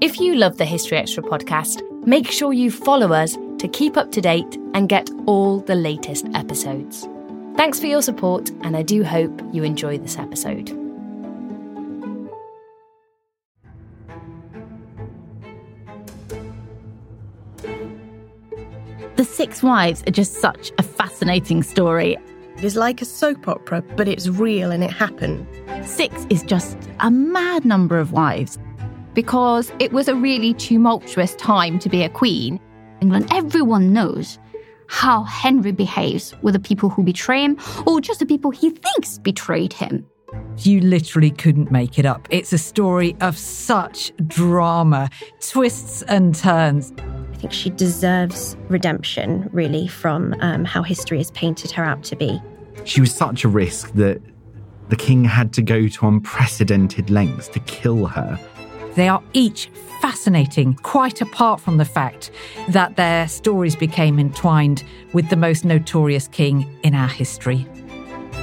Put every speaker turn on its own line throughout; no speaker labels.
If you love the History Extra podcast, make sure you follow us to keep up to date and get all the latest episodes. Thanks for your support, and I do hope you enjoy this episode.
The Six Wives are just such a fascinating story.
It is like a soap opera, but it's real and it happened.
Six is just a mad number of wives.
Because it was a really tumultuous time to be a queen. England, everyone knows how Henry behaves with the people who betray him or just the people he thinks betrayed him.
You literally couldn't make it up. It's a story of such drama, twists and turns.
I think she deserves redemption, really, from um, how history has painted her out to be.
She was such a risk that the king had to go to unprecedented lengths to kill her.
They are each fascinating, quite apart from the fact that their stories became entwined with the most notorious king in our history.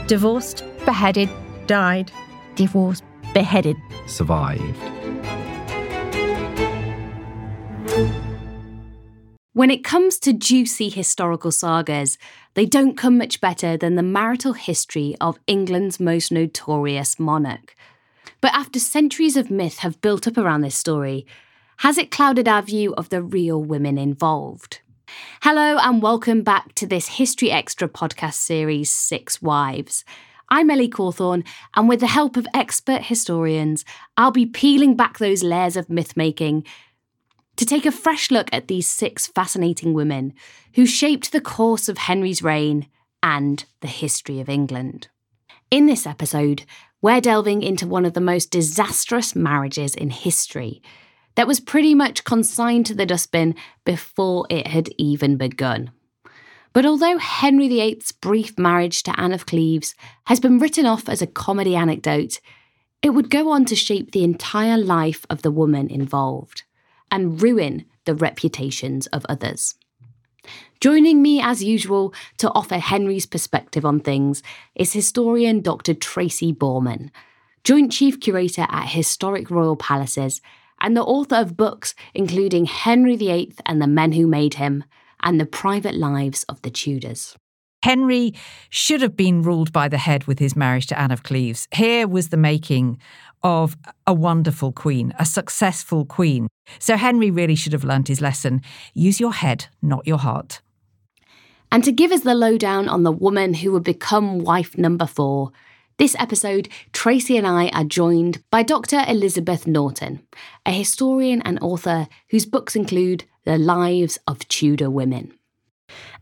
Divorced,
beheaded,
died,
divorced,
beheaded,
survived.
When it comes to juicy historical sagas, they don't come much better than the marital history of England's most notorious monarch. But after centuries of myth have built up around this story, has it clouded our view of the real women involved? Hello, and welcome back to this History Extra podcast series, Six Wives. I'm Ellie Cawthorne, and with the help of expert historians, I'll be peeling back those layers of myth making to take a fresh look at these six fascinating women who shaped the course of Henry's reign and the history of England. In this episode, we're delving into one of the most disastrous marriages in history that was pretty much consigned to the dustbin before it had even begun. But although Henry VIII's brief marriage to Anne of Cleves has been written off as a comedy anecdote, it would go on to shape the entire life of the woman involved and ruin the reputations of others. Joining me as usual to offer Henry's perspective on things is historian Dr. Tracy Borman, Joint Chief Curator at Historic Royal Palaces and the author of books including Henry VIII and the Men Who Made Him and The Private Lives of the Tudors.
Henry should have been ruled by the head with his marriage to Anne of Cleves. Here was the making of a wonderful queen, a successful queen. So Henry really should have learnt his lesson. Use your head, not your heart.
And to give us the lowdown on the woman who would become wife number four, this episode, Tracy and I are joined by Dr. Elizabeth Norton, a historian and author whose books include The Lives of Tudor Women.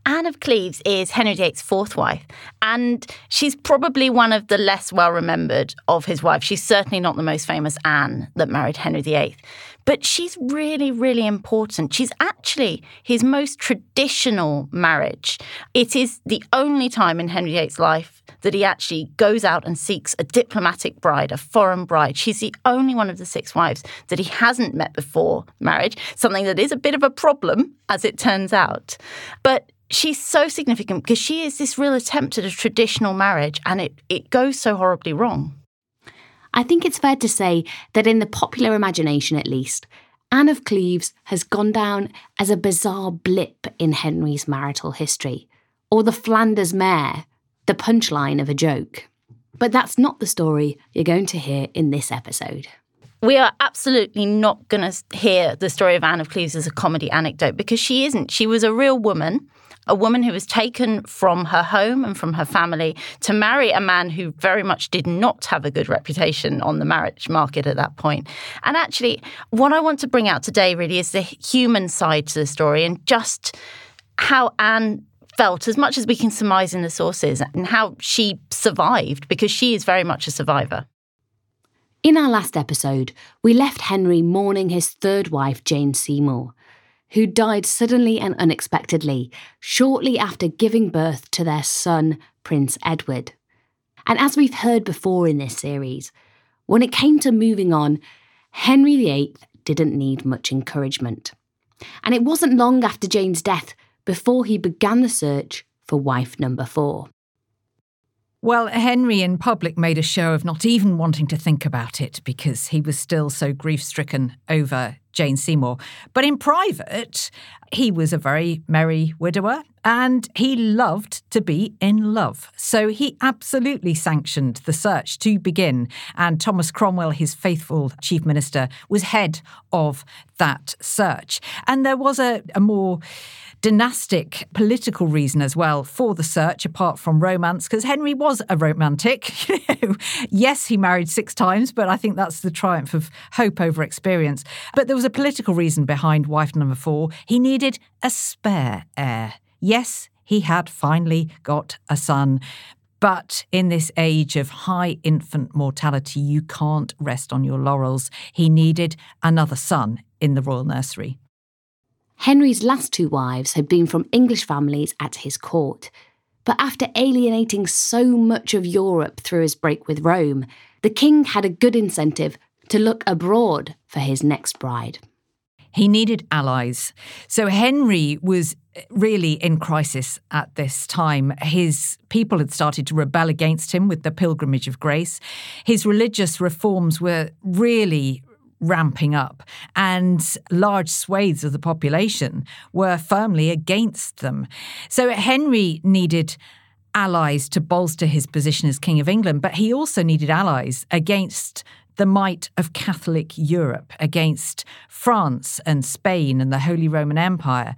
Anne of Cleves is Henry VIII's fourth wife, and she's probably one of the less well remembered of his wives. She's certainly not the most famous Anne that married Henry VIII, but she's really, really important. She's actually his most traditional marriage. It is the only time in Henry VIII's life that he actually goes out and seeks a diplomatic bride, a foreign bride. She's the only one of the six wives that he hasn't met before marriage, something that is a bit of a problem, as it turns out. But she's so significant because she is this real attempt at a traditional marriage and it, it goes so horribly wrong.
I think it's fair to say that in the popular imagination, at least, Anne of Cleves has gone down as a bizarre blip in Henry's marital history, or the Flanders mare, the punchline of a joke. But that's not the story you're going to hear in this episode.
We are absolutely not going to hear the story of Anne of Cleves as a comedy anecdote because she isn't. She was a real woman a woman who was taken from her home and from her family to marry a man who very much did not have a good reputation on the marriage market at that point. And actually, what I want to bring out today really is the human side to the story and just how Anne felt as much as we can surmise in the sources and how she survived because she is very much a survivor.
In our last episode, we left Henry mourning his third wife, Jane Seymour who died suddenly and unexpectedly shortly after giving birth to their son, Prince Edward. And as we've heard before in this series, when it came to moving on, Henry VIII didn't need much encouragement. And it wasn't long after Jane's death before he began the search for wife number four.
Well, Henry in public made a show of not even wanting to think about it because he was still so grief stricken over Jane Seymour. But in private, he was a very merry widower and he loved to be in love. So he absolutely sanctioned the search to begin. And Thomas Cromwell, his faithful chief minister, was head of that search. And there was a, a more dynastic political reason as well for the search, apart from romance, because Henry was a romantic. yes, he married six times, but I think that's the triumph of hope over experience. But there was a political reason behind wife number four. He needed a spare heir. Yes, he had finally got a son. But in this age of high infant mortality, you can't rest on your laurels. He needed another son in the royal nursery.
Henry's last two wives had been from English families at his court. But after alienating so much of Europe through his break with Rome, the king had a good incentive to look abroad for his next bride.
He needed allies. So Henry was really in crisis at this time. His people had started to rebel against him with the Pilgrimage of Grace. His religious reforms were really ramping up, and large swathes of the population were firmly against them. So Henry needed allies to bolster his position as King of England, but he also needed allies against the might of Catholic Europe, against France and Spain and the Holy Roman Empire.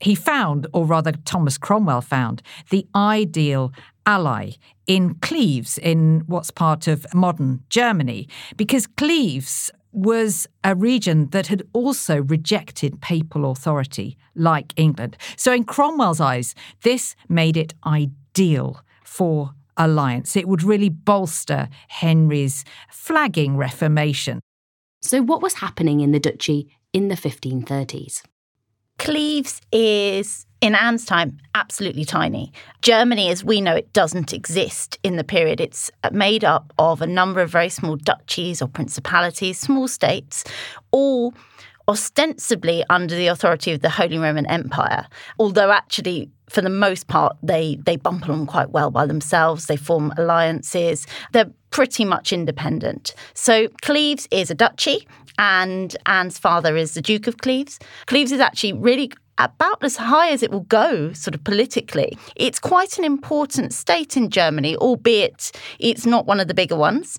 He found, or rather, Thomas Cromwell found, the ideal ally in Cleves, in what's part of modern Germany, because Cleves was a region that had also rejected papal authority, like England. So, in Cromwell's eyes, this made it ideal for alliance. It would really bolster Henry's flagging reformation.
So, what was happening in the duchy in the 1530s?
Cleves is, in Anne's time, absolutely tiny. Germany, as we know it, doesn't exist in the period. It's made up of a number of very small duchies or principalities, small states, all ostensibly under the authority of the Holy Roman Empire, although actually for the most part they they bump along quite well by themselves. They form alliances. They're pretty much independent. So Cleves is a duchy and Anne's father is the Duke of Cleves. Cleves is actually really about as high as it will go, sort of politically. It's quite an important state in Germany, albeit it's not one of the bigger ones.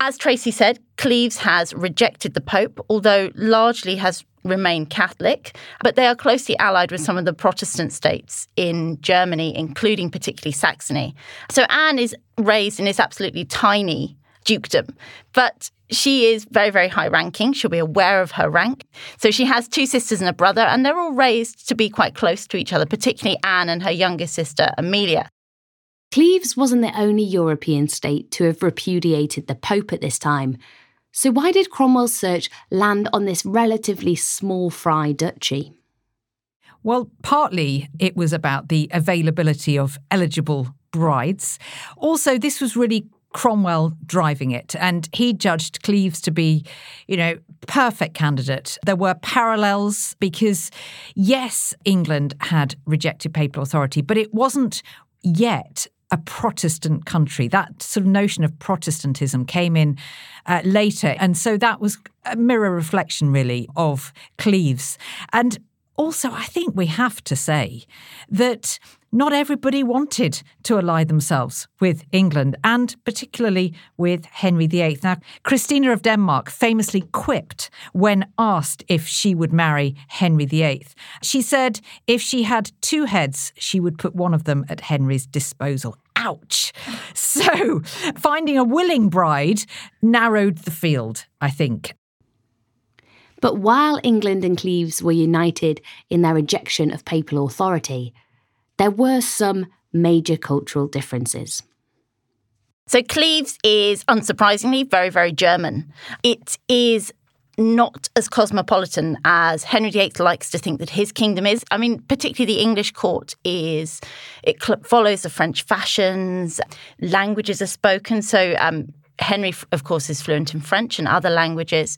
As Tracy said, Cleves has rejected the Pope, although largely has remained Catholic, but they are closely allied with some of the Protestant states in Germany, including particularly Saxony. So Anne is raised in this absolutely tiny dukedom, but she is very, very high ranking. She'll be aware of her rank. So she has two sisters and a brother, and they're all raised to be quite close to each other, particularly Anne and her younger sister, Amelia.
Cleves wasn't the only European state to have repudiated the Pope at this time. So, why did Cromwell's search land on this relatively small fry duchy?
Well, partly it was about the availability of eligible brides. Also, this was really Cromwell driving it, and he judged Cleves to be, you know, perfect candidate. There were parallels because, yes, England had rejected papal authority, but it wasn't yet a Protestant country. That sort of notion of Protestantism came in uh, later. And so that was a mirror reflection, really, of Cleves. And also, I think we have to say that not everybody wanted to ally themselves with England and particularly with Henry VIII. Now, Christina of Denmark famously quipped when asked if she would marry Henry VIII. She said if she had two heads, she would put one of them at Henry's disposal. Ouch. So, finding a willing bride narrowed the field, I think.
But while England and Cleves were united in their rejection of papal authority, there were some major cultural differences.
So, Cleves is unsurprisingly very, very German. It is not as cosmopolitan as Henry VIII likes to think that his kingdom is. I mean, particularly the English court is, it follows the French fashions, languages are spoken. So, um, Henry, of course, is fluent in French and other languages.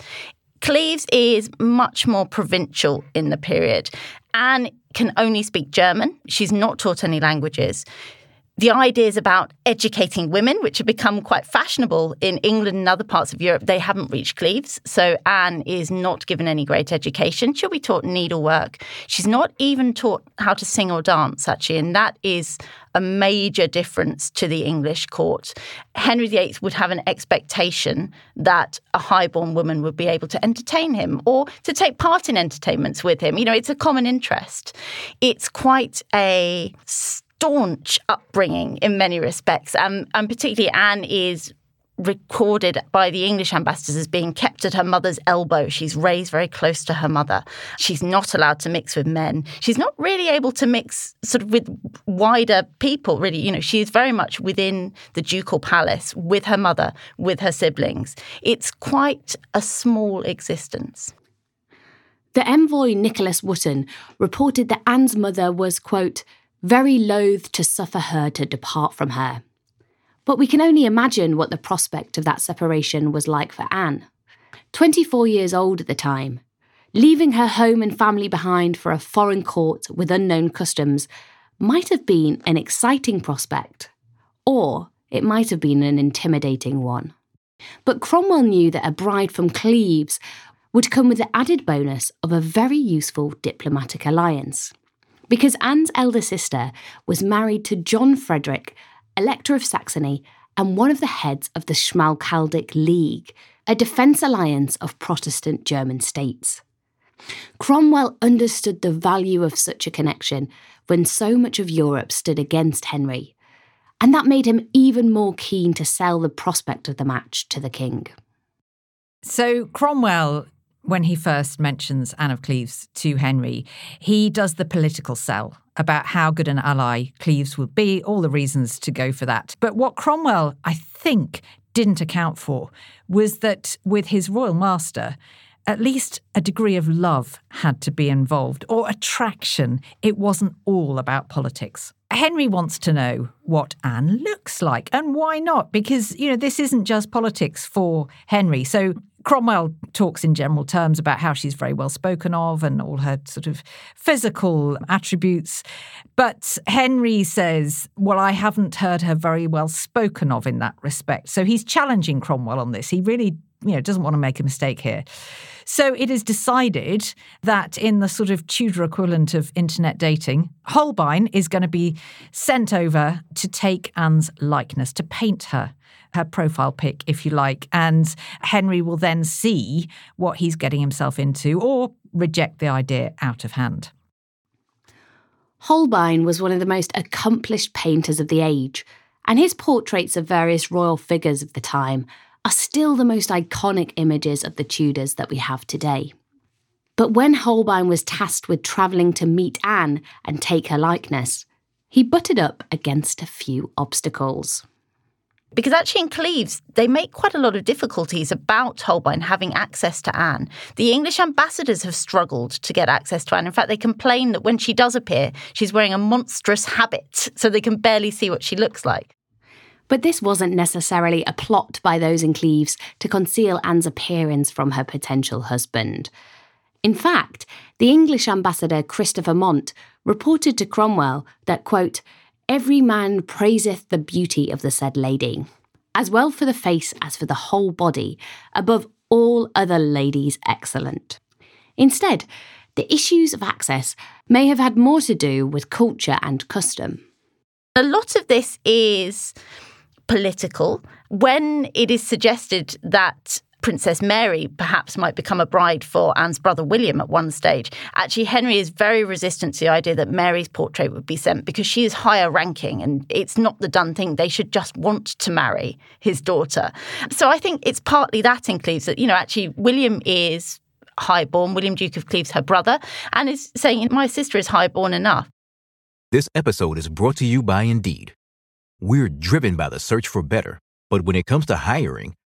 Cleves is much more provincial in the period and can only speak German. She's not taught any languages. The ideas about educating women, which have become quite fashionable in England and other parts of Europe, they haven't reached Cleves. So Anne is not given any great education. She'll be taught needlework. She's not even taught how to sing or dance, actually, and that is a major difference to the English court. Henry VIII would have an expectation that a highborn woman would be able to entertain him or to take part in entertainments with him. You know, it's a common interest. It's quite a staunch upbringing in many respects. Um, and particularly, Anne is recorded by the English ambassadors as being kept at her mother's elbow. She's raised very close to her mother. She's not allowed to mix with men. She's not really able to mix sort of with wider people, really. You know, she is very much within the ducal palace with her mother, with her siblings. It's quite a small existence.
The envoy Nicholas Wotton reported that Anne's mother was, quote, very loath to suffer her to depart from her. But we can only imagine what the prospect of that separation was like for Anne. 24 years old at the time, leaving her home and family behind for a foreign court with unknown customs might have been an exciting prospect, or it might have been an intimidating one. But Cromwell knew that a bride from Cleves would come with the added bonus of a very useful diplomatic alliance because Anne's elder sister was married to John Frederick, Elector of Saxony and one of the heads of the Schmalkaldic League, a defence alliance of Protestant German states. Cromwell understood the value of such a connection when so much of Europe stood against Henry, and that made him even more keen to sell the prospect of the match to the king.
So Cromwell when he first mentions Anne of Cleves to Henry, he does the political sell about how good an ally Cleves would be, all the reasons to go for that. But what Cromwell, I think, didn't account for was that with his royal master, at least a degree of love had to be involved or attraction. It wasn't all about politics. Henry wants to know what Anne looks like and why not? Because, you know, this isn't just politics for Henry. So Cromwell talks in general terms about how she's very well spoken of and all her sort of physical attributes. But Henry says, Well, I haven't heard her very well spoken of in that respect. So he's challenging Cromwell on this. He really you know, doesn't want to make a mistake here. So it is decided that in the sort of Tudor equivalent of internet dating, Holbein is going to be sent over to take Anne's likeness, to paint her her profile pic, if you like, and Henry will then see what he's getting himself into or reject the idea out of hand.
Holbein was one of the most accomplished painters of the age, and his portraits of various royal figures of the time are still the most iconic images of the Tudors that we have today. But when Holbein was tasked with travelling to meet Anne and take her likeness, he butted up against a few obstacles.
Because actually, in Cleves, they make quite a lot of difficulties about Holbein having access to Anne. The English ambassadors have struggled to get access to Anne. In fact, they complain that when she does appear, she's wearing a monstrous habit, so they can barely see what she looks like.
But this wasn't necessarily a plot by those in Cleves to conceal Anne's appearance from her potential husband. In fact, the English ambassador Christopher Mont reported to Cromwell that, quote, Every man praiseth the beauty of the said lady, as well for the face as for the whole body, above all other ladies excellent. Instead, the issues of access may have had more to do with culture and custom.
A lot of this is political. When it is suggested that Princess Mary perhaps might become a bride for Anne's brother William at one stage. Actually, Henry is very resistant to the idea that Mary's portrait would be sent because she is higher ranking and it's not the done thing. They should just want to marry his daughter. So I think it's partly that includes that, you know, actually William is highborn, William Duke of Cleves, her brother, and is saying, My sister is highborn enough.
This episode is brought to you by Indeed. We're driven by the search for better, but when it comes to hiring,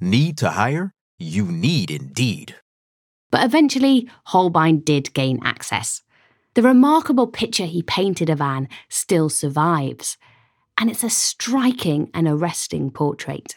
Need to hire? You need Indeed.
But eventually, Holbein did gain access. The remarkable picture he painted of Anne still survives, and it's a striking and arresting portrait.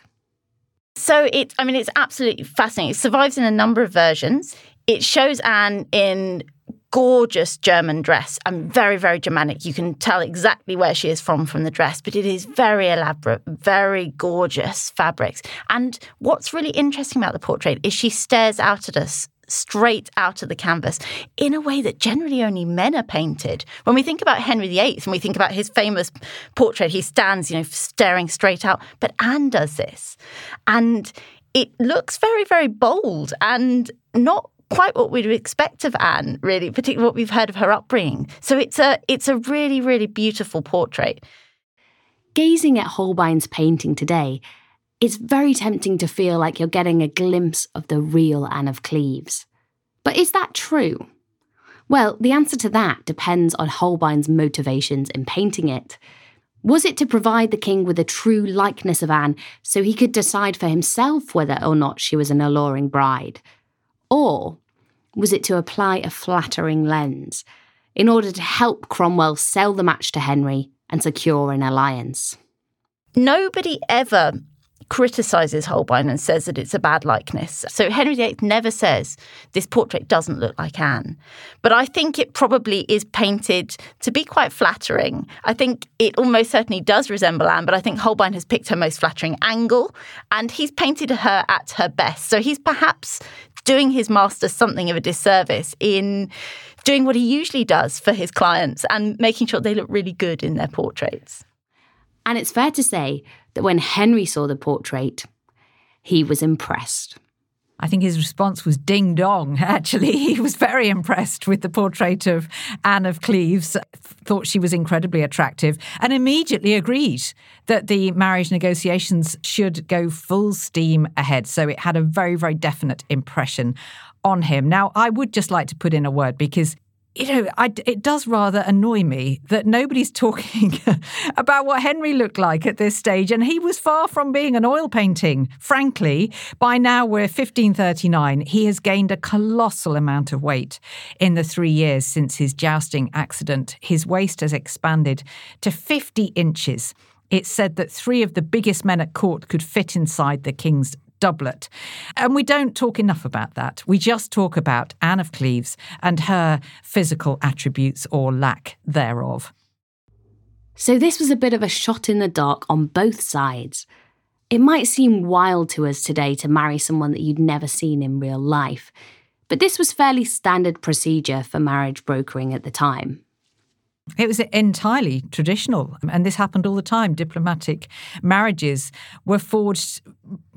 So it's, I mean, it's absolutely fascinating. It survives in a number of versions. It shows Anne in gorgeous German dress and very, very Germanic. You can tell exactly where she is from from the dress, but it is very elaborate, very gorgeous fabrics. And what's really interesting about the portrait is she stares out at us straight out of the canvas in a way that generally only men are painted. When we think about Henry VIII and we think about his famous portrait, he stands, you know, staring straight out. But Anne does this. And it looks very, very bold and not quite what we'd expect of Anne, really, particularly what we've heard of her upbringing. So it's a it's a really, really beautiful portrait.
Gazing at Holbein's painting today, it's very tempting to feel like you're getting a glimpse of the real Anne of Cleves. But is that true? Well, the answer to that depends on Holbein's motivations in painting it. Was it to provide the king with a true likeness of Anne so he could decide for himself whether or not she was an alluring bride? Or was it to apply a flattering lens in order to help Cromwell sell the match to Henry and secure an alliance?
Nobody ever criticizes Holbein and says that it's a bad likeness. So Henry VIII never says this portrait doesn't look like Anne. But I think it probably is painted to be quite flattering. I think it almost certainly does resemble Anne, but I think Holbein has picked her most flattering angle and he's painted her at her best. So he's perhaps doing his master something of a disservice in doing what he usually does for his clients and making sure they look really good in their portraits.
And it's fair to say that when Henry saw the portrait, he was impressed.
I think his response was ding dong, actually. He was very impressed with the portrait of Anne of Cleves, thought she was incredibly attractive, and immediately agreed that the marriage negotiations should go full steam ahead. So it had a very, very definite impression on him. Now, I would just like to put in a word because you know, I, it does rather annoy me that nobody's talking about what Henry looked like at this stage. And he was far from being an oil painting. Frankly, by now we're 1539. He has gained a colossal amount of weight in the three years since his jousting accident. His waist has expanded to 50 inches. It's said that three of the biggest men at court could fit inside the king's doublet. And we don't talk enough about that. We just talk about Anne of Cleves and her physical attributes or lack thereof.
So, this was a bit of a shot in the dark on both sides. It might seem wild to us today to marry someone that you'd never seen in real life, but this was fairly standard procedure for marriage brokering at the time.
It was entirely traditional, and this happened all the time. Diplomatic marriages were forged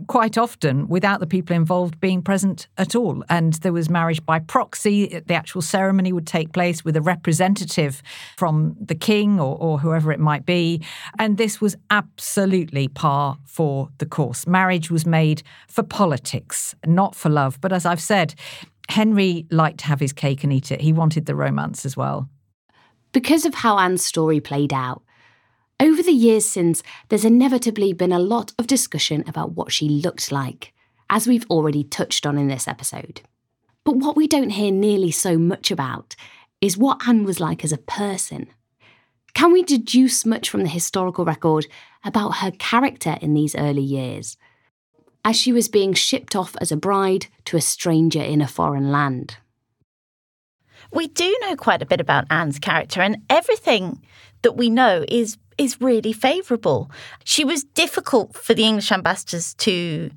quite often without the people involved being present at all. And there was marriage by proxy. The actual ceremony would take place with a representative from the king or, or whoever it might be. And this was absolutely par for the course. Marriage was made for politics, not for love. But as I've said, Henry liked to have his cake and eat it. He wanted the romance as well
because of how Anne's story played out. Over the years since, there's inevitably been a lot of discussion about what she looked like, as we've already touched on in this episode. But what we don't hear nearly so much about is what Anne was like as a person. Can we deduce much from the historical record about her character in these early years? As she was being shipped off as a bride to a stranger in a foreign land.
We do know quite a bit about Anne's character, and everything that we know is is really favourable. She was difficult for the English ambassadors to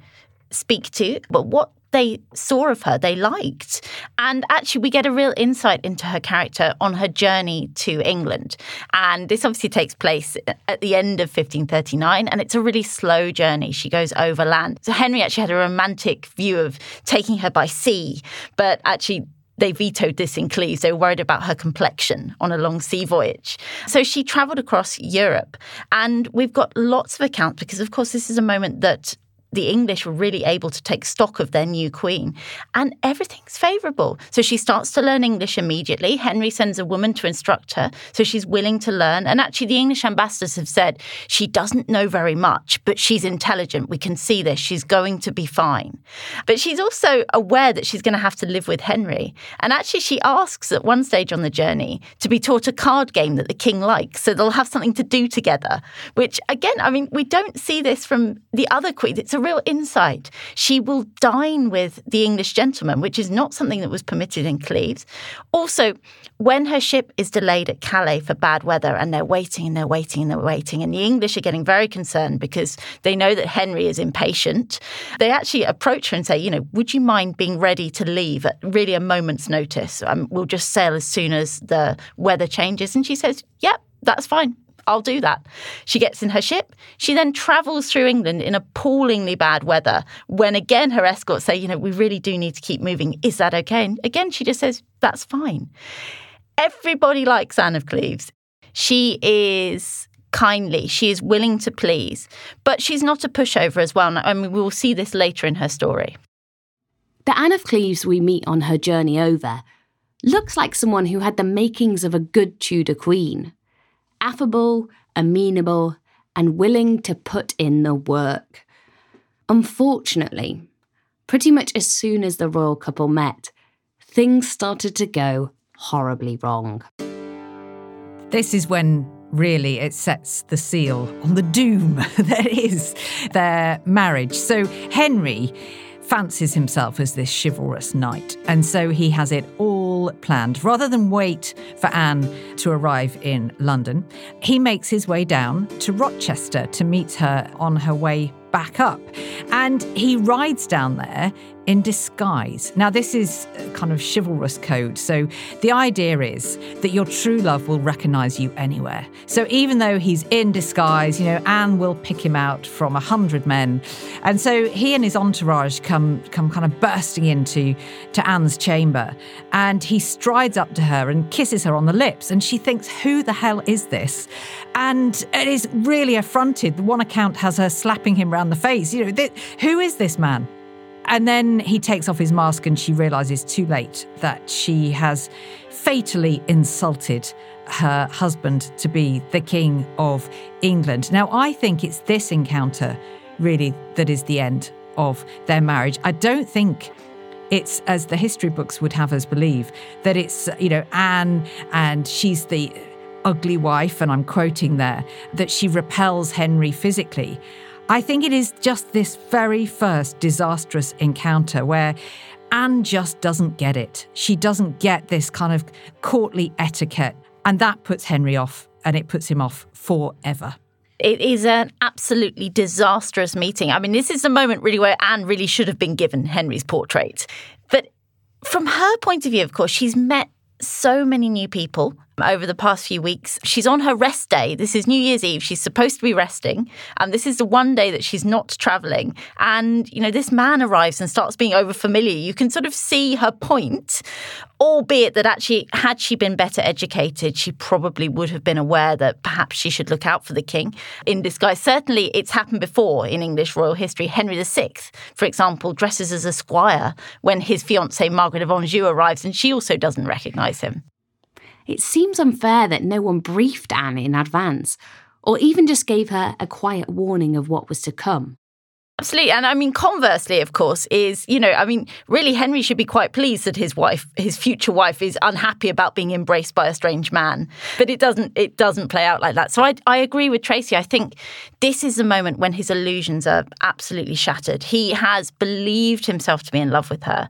speak to, but what they saw of her, they liked. And actually, we get a real insight into her character on her journey to England. And this obviously takes place at the end of 1539, and it's a really slow journey. She goes overland. So, Henry actually had a romantic view of taking her by sea, but actually, they vetoed this in Cleves. They were worried about her complexion on a long sea voyage. So she travelled across Europe. And we've got lots of accounts because, of course, this is a moment that the English were really able to take stock of their new queen, and everything's favourable. So she starts to learn English immediately. Henry sends a woman to instruct her, so she's willing to learn. And actually, the English ambassadors have said she doesn't know very much, but she's intelligent. We can see this. She's going to be fine. But she's also aware that she's going to have to live with Henry. And actually, she asks at one stage on the journey to be taught a card game that the king likes, so they'll have something to do together. Which, again, I mean, we don't see this from the other queens. It's a real insight. She will dine with the English gentleman, which is not something that was permitted in Cleves. Also, when her ship is delayed at Calais for bad weather and they're waiting and they're waiting and they're waiting, and the English are getting very concerned because they know that Henry is impatient, they actually approach her and say, you know, would you mind being ready to leave at really a moment's notice? Um, we'll just sail as soon as the weather changes. And she says, yep, that's fine. I'll do that. She gets in her ship. She then travels through England in appallingly bad weather when again her escorts say, you know, we really do need to keep moving. Is that okay? And again, she just says, that's fine. Everybody likes Anne of Cleves. She is kindly. She is willing to please, but she's not a pushover as well. I mean, we will see this later in her story.
The Anne of Cleves we meet on her journey over looks like someone who had the makings of a good Tudor queen affable, amenable, and willing to put in the work. Unfortunately, pretty much as soon as the royal couple met, things started to go horribly wrong.
This is when really it sets the seal on the doom that is their marriage. So Henry fancies himself as this chivalrous knight, and so he has it all planned. Rather than wait for Anne to arrive in London, he makes his way down to Rochester to meet her on her way back up. And he rides down there in disguise. Now, this is uh, kind of chivalrous code. So the idea is that your true love will recognize you anywhere. So even though he's in disguise, you know, Anne will pick him out from a hundred men. And so he and his entourage come come kind of bursting into to Anne's chamber. And he strides up to her and kisses her on the lips. And she thinks, who the hell is this? And it is really affronted. The one account has her slapping him round the face. You know, th- who is this man? And then he takes off his mask and she realizes too late that she has fatally insulted her husband to be the King of England. Now, I think it's this encounter really that is the end of their marriage. I don't think it's as the history books would have us believe that it's, you know, Anne and she's the ugly wife, and I'm quoting there, that she repels Henry physically. I think it is just this very first disastrous encounter where Anne just doesn't get it. She doesn't get this kind of courtly etiquette. And that puts Henry off, and it puts him off forever.
It is an absolutely disastrous meeting. I mean, this is the moment really where Anne really should have been given Henry's portrait. But from her point of view, of course, she's met so many new people over the past few weeks. She's on her rest day. This is New Year's Eve. She's supposed to be resting. And this is the one day that she's not traveling. And, you know, this man arrives and starts being over familiar. You can sort of see her point, albeit that actually, had she been better educated, she probably would have been aware that perhaps she should look out for the king in disguise. Certainly, it's happened before in English royal history. Henry VI, for example, dresses as a squire when his fiancée Margaret of Anjou arrives, and she also doesn't recognise him.
It seems unfair that no one briefed Anne in advance, or even just gave her a quiet warning of what was to come.
Absolutely. And I mean, conversely, of course, is, you know, I mean, really, Henry should be quite pleased that his wife, his future wife, is unhappy about being embraced by a strange man. But it doesn't, it doesn't play out like that. So I, I agree with Tracy. I think this is the moment when his illusions are absolutely shattered. He has believed himself to be in love with her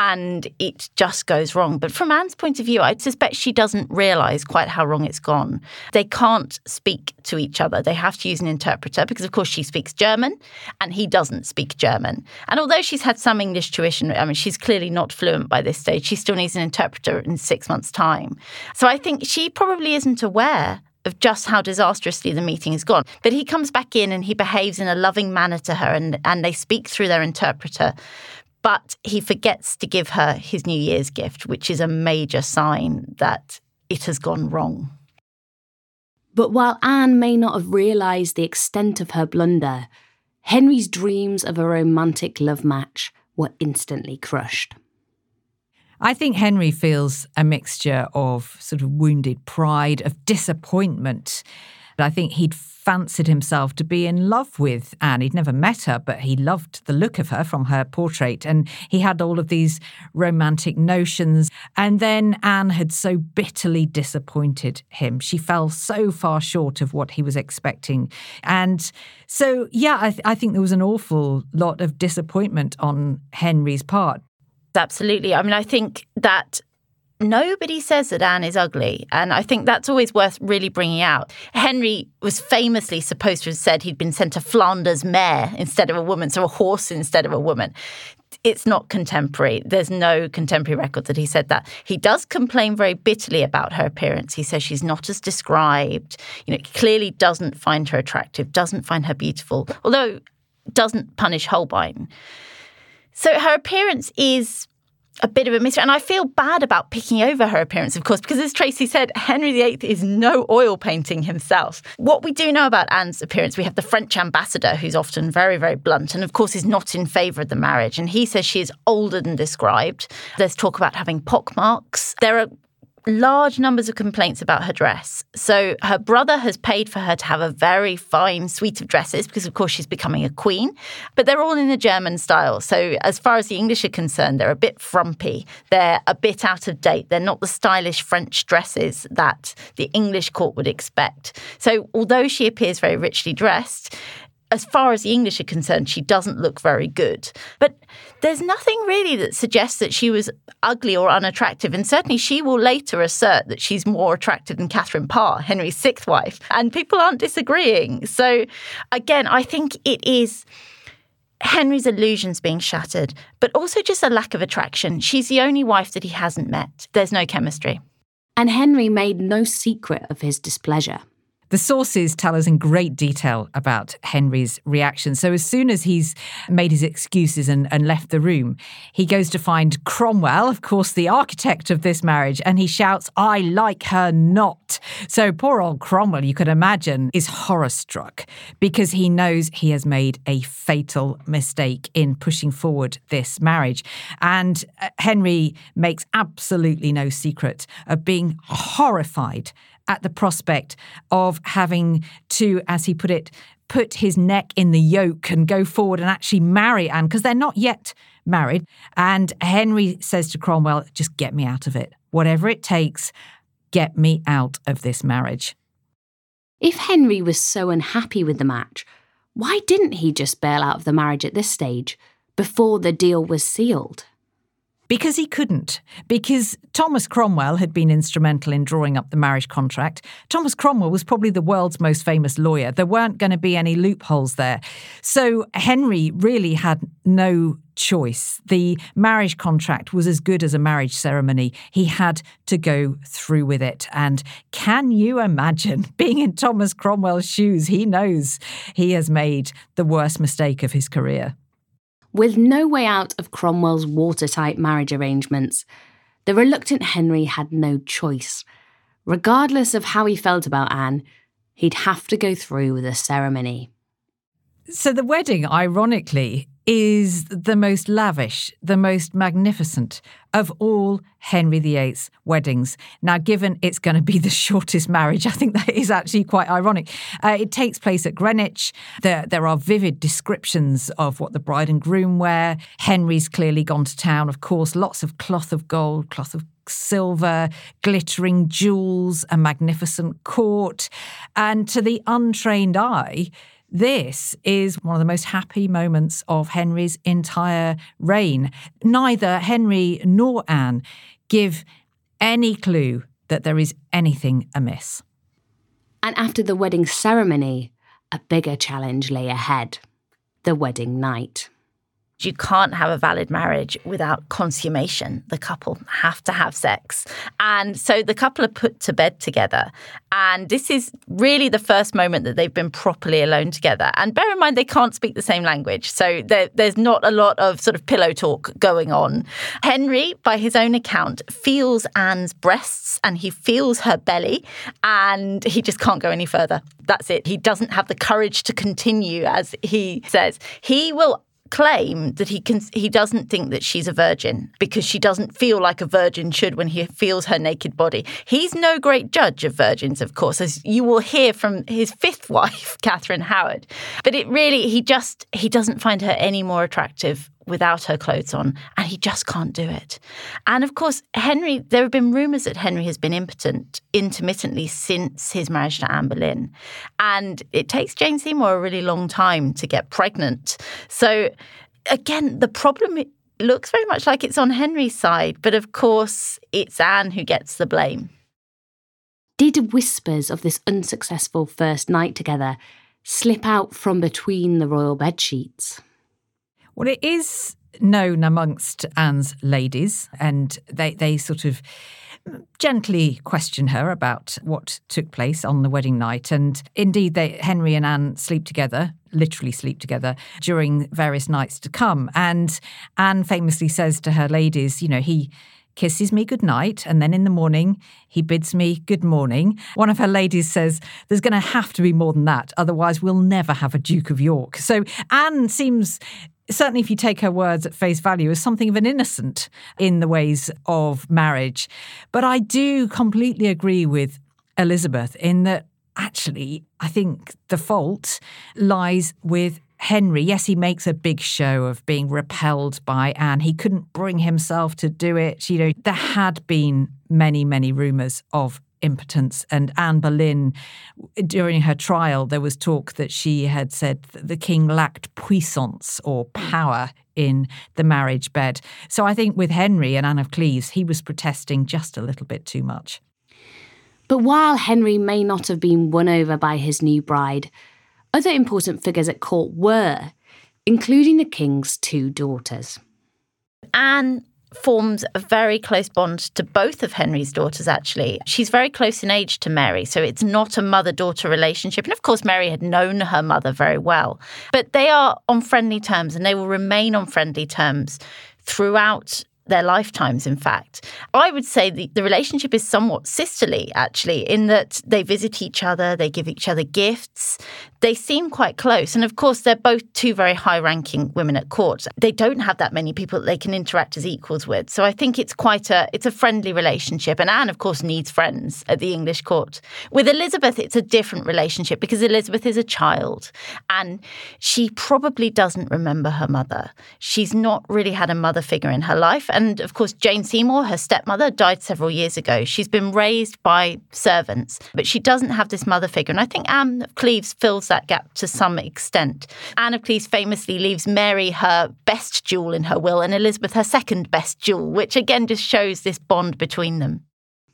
and it just goes wrong. But from Anne's point of view, I suspect she doesn't realise quite how wrong it's gone. They can't speak to each other. They have to use an interpreter because, of course, she speaks German and he doesn't speak German. And although she's had some English tuition, I mean, she's clearly not fluent by this stage. She still needs an interpreter in six months' time. So I think she probably isn't aware of just how disastrously the meeting has gone. But he comes back in and he behaves in a loving manner to her and, and they speak through their interpreter. But he forgets to give her his New Year's gift, which is a major sign that it has gone wrong.
But while Anne may not have realised the extent of her blunder, Henry's dreams of a romantic love match were instantly crushed.
I think Henry feels a mixture of sort of wounded pride, of disappointment. I think he'd fancied himself to be in love with Anne. He'd never met her, but he loved the look of her from her portrait. And he had all of these romantic notions. And then Anne had so bitterly disappointed him. She fell so far short of what he was expecting. And so, yeah, I, th- I think there was an awful lot of disappointment on Henry's part.
Absolutely. I mean, I think that nobody says that Anne is ugly. And I think that's always worth really bringing out. Henry was famously supposed to have said he'd been sent a Flanders mare instead of a woman, so a horse instead of a woman. It's not contemporary. There's no contemporary record that he said that. He does complain very bitterly about her appearance. He says she's not as described. You know, clearly doesn't find her attractive, doesn't find her beautiful, although doesn't punish Holbein. So her appearance is a bit of a mystery. And I feel bad about picking over her appearance, of course, because as Tracy said, Henry VIII is no oil painting himself. What we do know about Anne's appearance, we have the French ambassador, who's often very, very blunt, and of course is not in favour of the marriage. And he says she is older than described. There's talk about having pockmarks. There are large numbers of complaints about her dress. So her brother has paid for her to have a very fine suite of dresses because, of course, she's becoming a queen. But they're all in the German style. So as far as the English are concerned, they're a bit frumpy. They're a bit out of date. They're not the stylish French dresses that the English court would expect. So although she appears very richly dressed, as far as the English are concerned, she doesn't look very good. But there's nothing really that suggests that she was ugly or unattractive. And certainly she will later assert that she's more attractive than Catherine Parr, Henry's sixth wife. And people aren't disagreeing. So again, I think it is. Henry's illusions being shattered, but also just a lack of attraction. She's the only wife that he hasn't met. There's no chemistry.
And Henry made no secret of his displeasure.
The sources tell us in great detail about Henry's reaction. So, as soon as he's made his excuses and, and left the room, he goes to find Cromwell, of course, the architect of this marriage, and he shouts, I like her not. So, poor old Cromwell, you can imagine, is horror struck because he knows he has made a fatal mistake in pushing forward this marriage. And uh, Henry makes absolutely no secret of being horrified at the prospect of having to, as he put it, put his neck in the yoke and go forward and actually marry Anne because they're not yet married. And Henry says to Cromwell, just get me out of it. Whatever it takes, get me out of this marriage.
If Henry was so unhappy with the match, why didn't he just bail out of the marriage at this stage, before the deal was sealed?
Because he couldn't. Because Thomas Cromwell had been instrumental in drawing up the marriage contract. Thomas Cromwell was probably the world's most famous lawyer. There weren't going to be any loopholes there. So Henry really had no choice. The marriage contract was as good as a marriage ceremony. He had to go through with it. And can you imagine being in Thomas Cromwell's shoes? He knows he has made the worst mistake of his career.
With no way out of Cromwell's watertight marriage arrangements, the reluctant Henry had no choice. Regardless of how he felt about Anne, he'd have to go through with the ceremony.
So the wedding, ironically, is the most lavish, the most magnificent of all Henry VIII's weddings. Now, given it's going to be the shortest marriage, I think that is actually quite ironic. Uh, it takes place at Greenwich. There, there are vivid descriptions of what the bride and groom wear. Henry's clearly gone to town, of course, lots of cloth of gold, cloth of silver, glittering jewels, a magnificent court. And to the untrained eye, this is one of the most happy moments of Henry's entire reign. Neither Henry nor Anne give any clue that there is anything amiss.
And after the wedding ceremony, a bigger challenge lay ahead the wedding night.
You can't have a valid marriage without consummation. The couple have to have sex. And so the couple are put to bed together. And this is really the first moment that they've been properly alone together. And bear in mind, they can't speak the same language. So there, there's not a lot of sort of pillow talk going on. Henry, by his own account, feels Anne's breasts and he feels her belly. And he just can't go any further. That's it. He doesn't have the courage to continue, as he says. He will claim that he can he doesn't think that she's a virgin because she doesn't feel like a virgin should when he feels her naked body. He's no great judge of virgins, of course, as you will hear from his fifth wife, Catherine Howard. But it really he just he doesn't find her any more attractive without her clothes on, and he just can't do it. And of course, Henry, there have been rumours that Henry has been impotent intermittently since his marriage to Anne Boleyn. And it takes Jane Seymour a really long time to get pregnant. So, again, the problem looks very much like it's on Henry's side, but of course, it's Anne who gets the blame.
Did whispers of this unsuccessful first night together slip out from between the royal bed sheets?
Well, it is known amongst Anne's ladies, and they, they sort of gently question her about what took place on the wedding night. And indeed, they, Henry and Anne sleep together, literally sleep together, during various nights to come. And Anne famously says to her ladies, you know, he kisses me good night, and then in the morning he bids me good morning. One of her ladies says, There's going to have to be more than that, otherwise, we'll never have a Duke of York. So Anne seems certainly if you take her words at face value, as something of an innocent in the ways of marriage. But I do completely agree with Elizabeth in that actually, I think the fault lies with Henry. Yes, he makes a big show of being repelled by Anne. He couldn't bring himself to do it. You know, there had been many, many rumours of impotence. And Anne Boleyn, during her trial, there was talk that she had said that the king lacked puissance or power in the marriage bed. So I think with Henry and Anne of Cleves, he was protesting just a little bit too much.
But while Henry may not have been won over by his new bride, other important figures at court were, including the king's two daughters.
Anne forms a very close bond to both of Henry's daughters, actually. She's very close in age to Mary, so it's not a mother daughter relationship. And of course, Mary had known her mother very well. But they are on friendly terms and they will remain on friendly terms throughout their lifetimes, in fact. I would say the, the relationship is somewhat sisterly, actually, in that they visit each other, they give each other gifts, they seem quite close. And of course, they're both two very high ranking women at court. They don't have that many people that they can interact as equals with. So I think it's quite a it's a friendly relationship. And Anne, of course, needs friends at the English court. With Elizabeth, it's a different relationship because Elizabeth is a child and she probably doesn't remember her mother. She's not really had a mother figure in her life. And of course, Jane Seymour, her stepmother, died several years ago. She's been raised by servants, but she doesn't have this mother figure. And I think Anne of Cleves fills that gap to some extent. Anne of Cleves famously leaves Mary her best jewel in her will and Elizabeth her second best jewel, which again just shows this bond between them.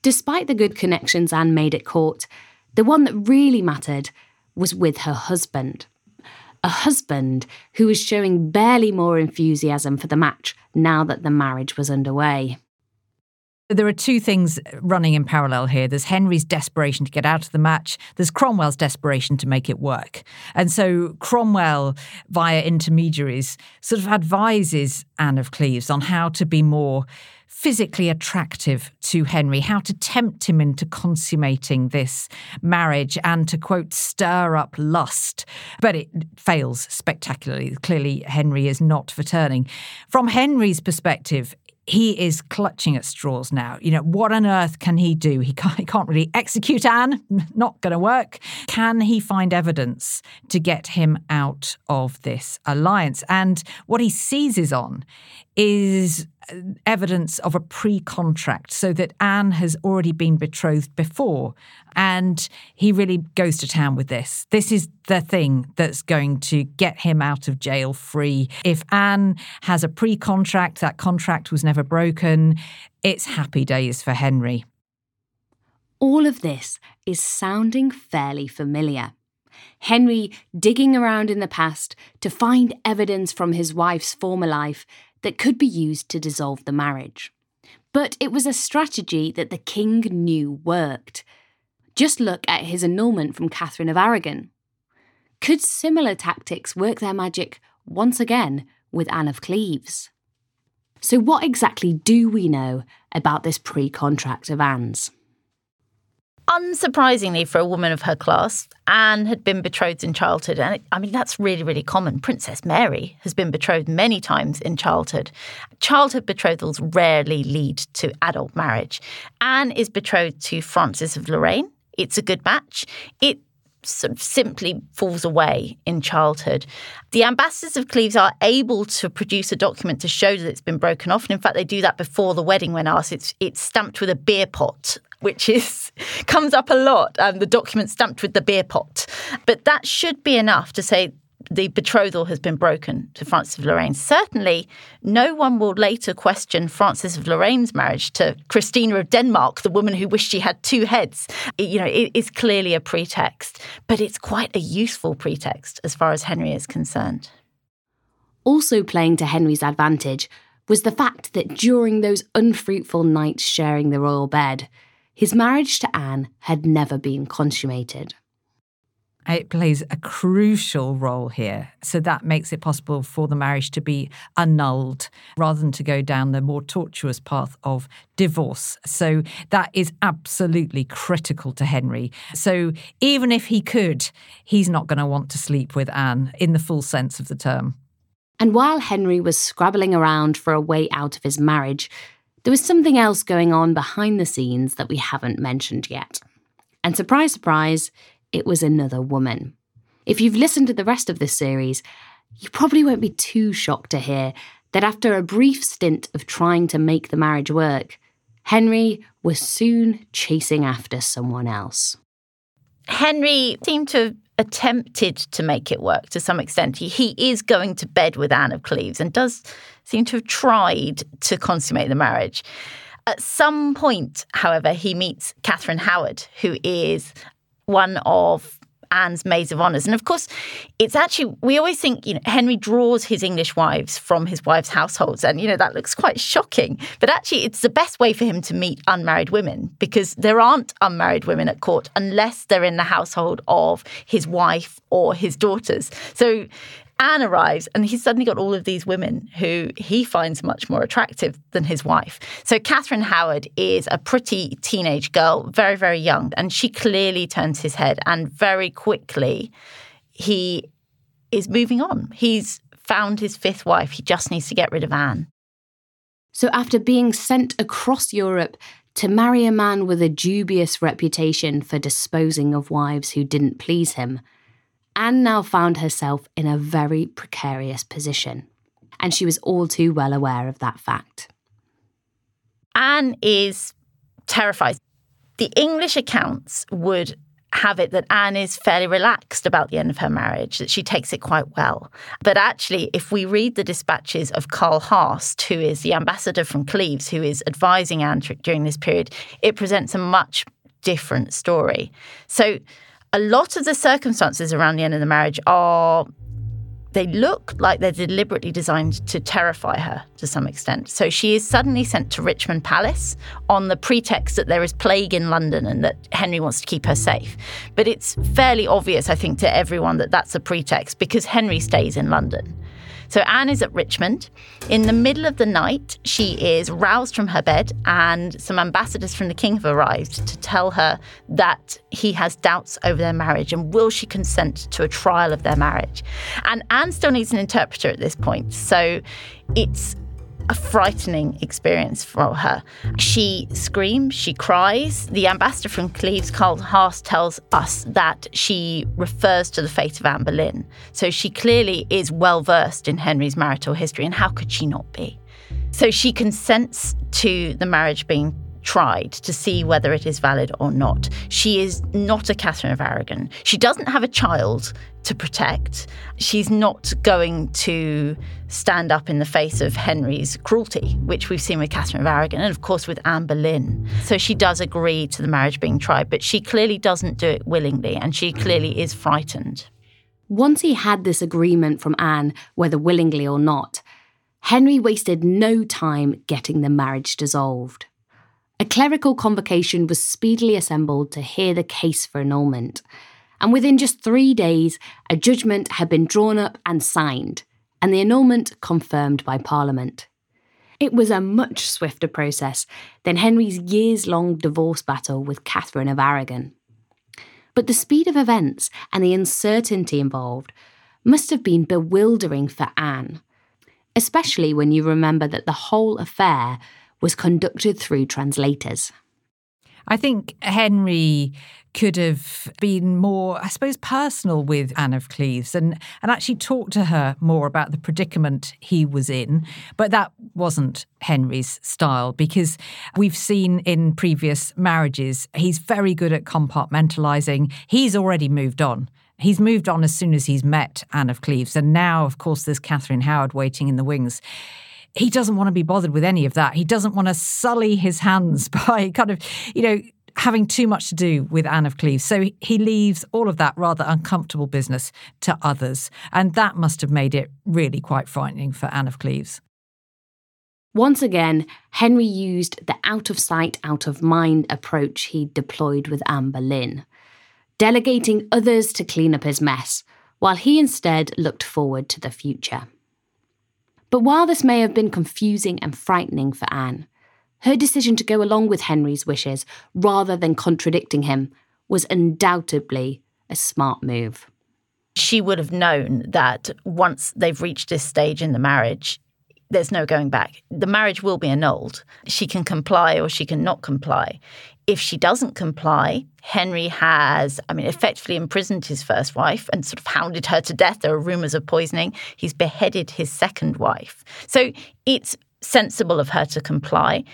Despite the good connections Anne made at court, the one that really mattered was with her husband. A husband who was showing barely more enthusiasm for the match now that the marriage was underway.
There are two things running in parallel here. There's Henry's desperation to get out of the match. There's Cromwell's desperation to make it work. And so Cromwell, via intermediaries, sort of advises Anne of Cleves on how to be more physically attractive to Henry, how to tempt him into consummating this marriage and to, quote, stir up lust. But it fails spectacularly. Clearly, Henry is not for turning. From Henry's perspective, he is clutching at straws now. You know, what on earth can he do? He can't, he can't really execute Anne, not going to work. Can he find evidence to get him out of this alliance? And what he seizes on is evidence of a pre contract so that Anne has already been betrothed before. And he really goes to town with this. This is the thing that's going to get him out of jail free. If Anne has a pre contract, that contract was never broken, it's happy days for Henry.
All of this is sounding fairly familiar. Henry digging around in the past to find evidence from his wife's former life that could be used to dissolve the marriage. But it was a strategy that the king knew worked. Just look at his annulment from Catherine of Aragon. Could similar tactics work their magic once again with Anne of Cleves? So, what exactly do we know about this pre contract of Anne's?
Unsurprisingly, for a woman of her class, Anne had been betrothed in childhood. And I mean, that's really, really common. Princess Mary has been betrothed many times in childhood. Childhood betrothals rarely lead to adult marriage. Anne is betrothed to Francis of Lorraine. It's a good match. It sort of simply falls away in childhood. The ambassadors of Cleves are able to produce a document to show that it's been broken off. And in fact, they do that before the wedding when asked. It's, it's stamped with a beer pot which is comes up a lot. Um, the document stamped with the beer pot, but that should be enough to say the betrothal has been broken to Francis of Lorraine. Certainly, no one will later question Francis of Lorraine's marriage to Christina of Denmark, the woman who wished she had two heads. It, you know, it is clearly a pretext, but it's quite a useful pretext as far as Henry is concerned.
Also playing to Henry's advantage was the fact that during those unfruitful nights sharing the royal bed, his marriage to Anne had never been consummated.
It plays a crucial role here. So that makes it possible for the marriage to be annulled rather than to go down the more tortuous path of divorce. So that is absolutely critical to Henry. So even if he could, he's not going to want to sleep with Anne in the full sense of the term.
And while Henry was scrabbling around for a way out of his marriage, there was something else going on behind the scenes that we haven't mentioned yet. And surprise, surprise, it was another woman. If you've listened to the rest of this series, you probably won't be too shocked to hear that after a brief stint of trying to make the marriage work, Henry was soon chasing after someone else.
Henry seemed to have attempted to make it work to some extent. He, is going to bed with Anne of Cleves and does seem to have tried to consummate the marriage. At some point, however, he meets Catherine Howard, who is one of Anne's maids of honours. And of course, it's actually, we always think, you know, Henry draws his English wives from his wives' households. And, you know, that looks quite shocking. But actually, it's the best way for him to meet unmarried women because there aren't unmarried women at court unless they're in the household of his wife or his daughters. So Anne arrives and he's suddenly got all of these women who he finds much more attractive than his wife. So Catherine Howard is a pretty teenage girl, very, very young, and she clearly turns his head and very quickly he is moving on. He's found his fifth wife. He just needs to get rid of Anne.
So after being sent across Europe to marry a man with a dubious reputation for disposing of wives who didn't please him, Anne now found herself in a very precarious position, and she was all too well aware of that fact.
Anne is terrified. The English accounts would have it that Anne is fairly relaxed about the end of her marriage, that she takes it quite well. But actually, if we read the dispatches of Karl Harst, who is the ambassador from Cleves, who is advising Anne during this period, it presents a much different story. So a lot of the circumstances around the end of the marriage are they look like they're deliberately designed to terrify her to some extent. So she is suddenly sent to Richmond Palace on the pretext that there is plague in London and that Henry wants to keep her safe. But it's fairly obvious, I think, to everyone that that's a pretext because Henry stays in London. So Anne is at Richmond. In the middle of the night, she is roused from her bed, and some ambassadors from the king have arrived to tell her that he has doubts over their marriage and will she consent to a trial of their marriage. And Anne still needs an interpreter at this point. So it's a frightening experience for her. She screams, she cries. The ambassador from Cleves, Karl Harst, tells us that she refers to the fate of Anne Boleyn. So she clearly is well versed in Henry's marital history, and how could she not be? So she consents to the marriage being tried to see whether it is valid or not. She is not a Catherine of Aragon. She doesn't have a child to protect. She's not going to stand up in the face of Henry's cruelty, which we've seen with Catherine of Aragon and, of course, with Anne Boleyn. So she does agree to the marriage being tried, but she clearly doesn't do it willingly and she clearly is frightened.
Once he had this agreement from Anne, whether willingly or not, Henry wasted no time getting the marriage dissolved. A clerical convocation was speedily assembled to hear the case for annulment, and within just three days, a judgment had been drawn up and signed, and the annulment confirmed by Parliament. It was a much swifter process than Henry's years long divorce battle with Catherine of Aragon. But the speed of events and the uncertainty involved must have been bewildering for Anne, especially when you remember that the whole affair was conducted through translators.
I think Henry could have been more, I suppose, personal with Anne of Cleves and, and actually talked to her more about the predicament he was in. But that wasn't Henry's style because we've seen in previous marriages, he's very good at compartmentalizing. He's already moved on. He's moved on as soon as he's met Anne of Cleves. And now, of course, there's Catherine Howard waiting in the wings he doesn't want to be bothered with any of that. He doesn't want to sully his hands by kind of, you know, having too much to do with Anne of Cleves. So he leaves all of that rather uncomfortable business to others. And that must have made it really quite frightening for Anne of Cleves.
Once again, Henry used the out of sight, out of mind approach he deployed with Anne Boleyn, delegating others to clean up his mess, while he instead looked forward to the future. But while this may have been confusing and frightening for Anne, her decision to go along with Henry's wishes rather than contradicting him was undoubtedly a smart move.
She would have known that once they've reached this stage in the marriage, there's no going back. The marriage will be annulled. She can comply or she can not comply. If she doesn't comply, Henry has, I mean, effectively imprisoned his first wife and sort of hounded her to death. There are rumors of poisoning. He's beheaded his second wife. So it's sensible of her to comply.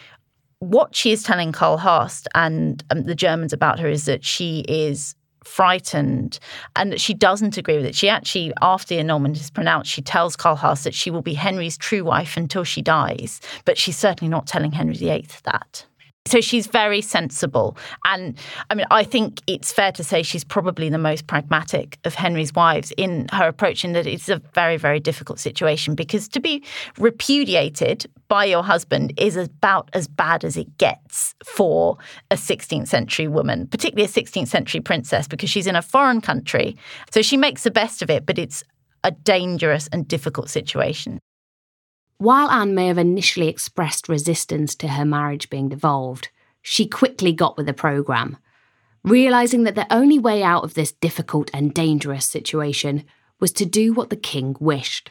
What she is telling Karl Horst and um, the Germans about her is that she is frightened and that she doesn't agree with it. She actually, after the annulment is pronounced, she tells Karl Horst that she will be Henry's true wife until she dies, but she's certainly not telling Henry VIII that. So she's very sensible. And I mean, I think it's fair to say she's probably the most pragmatic of Henry's wives in her approach, in that it's a very, very difficult situation because to be repudiated by your husband is about as bad as it gets for a 16th century woman, particularly a 16th century princess, because she's in a foreign country. So she makes the best of it, but it's a dangerous and difficult situation.
While Anne may have initially expressed resistance to her marriage being devolved, she quickly got with the programme, realising that the only way out of this difficult and dangerous situation was to do what the king wished.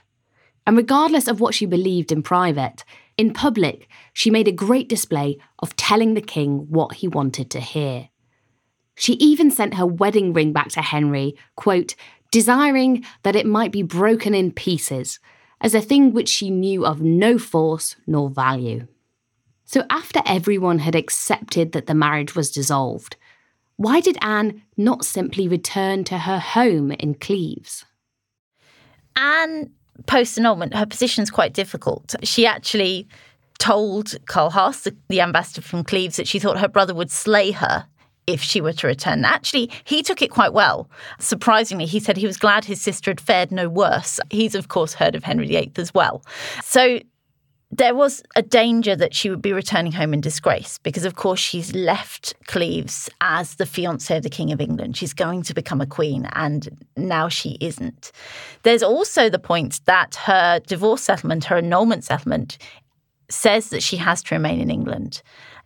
And regardless of what she believed in private, in public, she made a great display of telling the king what he wanted to hear. She even sent her wedding ring back to Henry, quote, desiring that it might be broken in pieces as a thing which she knew of no force nor value. So, after everyone had accepted that the marriage was dissolved, why did Anne not simply return to her home in Cleves?
Anne, post annulment, her position's quite difficult. She actually told Karl Haas, the ambassador from Cleves, that she thought her brother would slay her if she were to return. Actually, he took it quite well. Surprisingly, he said he was glad his sister had fared no worse. He's, of course, heard of Henry VIII as well. So there was a danger that she would be returning home in disgrace because, of course, she's left Cleves as the fiancée of the King of England. She's going to become a queen, and now she isn't. There's also the point that her divorce settlement, her annulment settlement, says that she has to remain in England.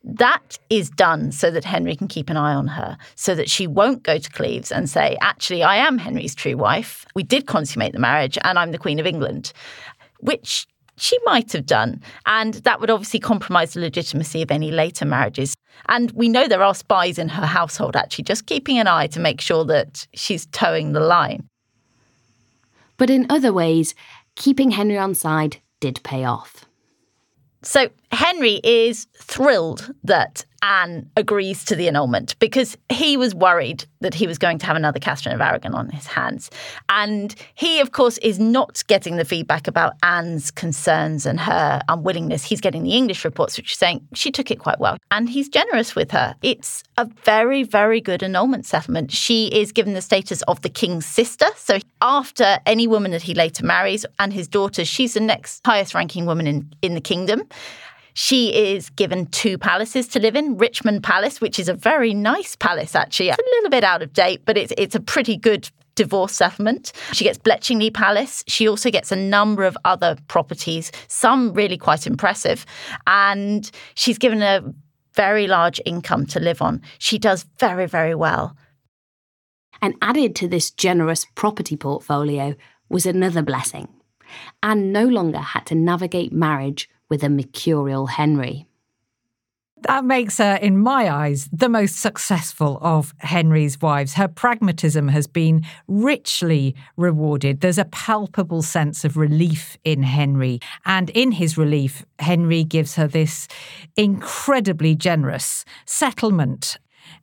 That is done so that Henry can keep an eye on her, so that she won't go to Cleves and say, Actually, I am Henry's true wife. We did consummate the marriage, and I'm the Queen of England, which she might have done. And that would obviously compromise the legitimacy of any later marriages. And we know there are spies in her household, actually, just keeping an eye to make sure that she's toeing the line.
But in other ways, keeping Henry on side did pay off.
So Henry is thrilled that Anne agrees to the annulment because he was worried that he was going to have another Catherine of Aragon on his hands. And he, of course, is not getting the feedback about Anne's concerns and her unwillingness. He's getting the English reports, which are saying she took it quite well. And he's generous with her. It's a very, very good annulment settlement. She is given the status of the king's sister. So after any woman that he later marries and his daughters, she's the next highest ranking woman in, in the kingdom. She is given two palaces to live in Richmond Palace, which is a very nice palace, actually. It's a little bit out of date, but it's, it's a pretty good divorce settlement. She gets Bletchingley Palace. She also gets a number of other properties, some really quite impressive. And she's given a very large income to live on. She does very, very well.
And added to this generous property portfolio was another blessing. Anne no longer had to navigate marriage with a mercurial Henry.
That makes her, in my eyes, the most successful of Henry's wives. Her pragmatism has been richly rewarded. There's a palpable sense of relief in Henry. And in his relief, Henry gives her this incredibly generous settlement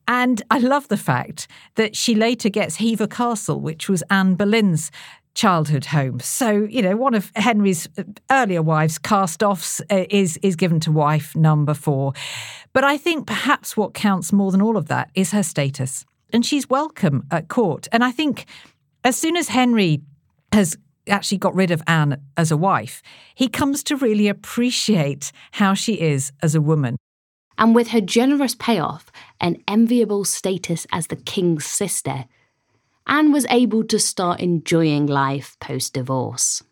and I love the fact that she later gets Hever Castle, which was Anne Boleyn's childhood home. So, you know, one of Henry's earlier wives, cast offs, uh, is, is given to wife number four. But I think perhaps what counts more than all of that is her status. And she's welcome at court. And I think as soon as Henry has actually got rid of Anne as a wife, he comes to really appreciate how she is as a woman.
And with her generous payoff and enviable status as the king's sister, Anne was able to start enjoying life post divorce.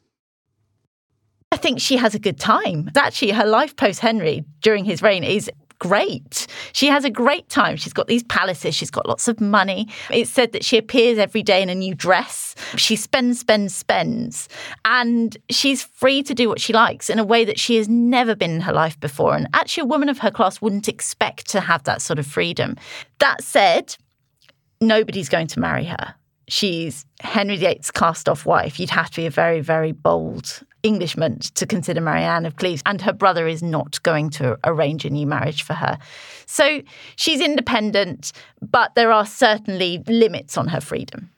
I think she has a good time. Actually, her life post Henry during his reign is great. She has a great time. She's got these palaces, she's got lots of money. It's said that she appears every day in a new dress. She spends, spends, spends. And she's free to do what she likes in a way that she has never been in her life before. And actually, a woman of her class wouldn't expect to have that sort of freedom. That said, nobody's going to marry her she's Henry VIII's cast off wife, you'd have to be a very, very bold Englishman to consider Marianne of Cleves. And her brother is not going to arrange a new marriage for her. So she's independent, but there are certainly limits on her freedom.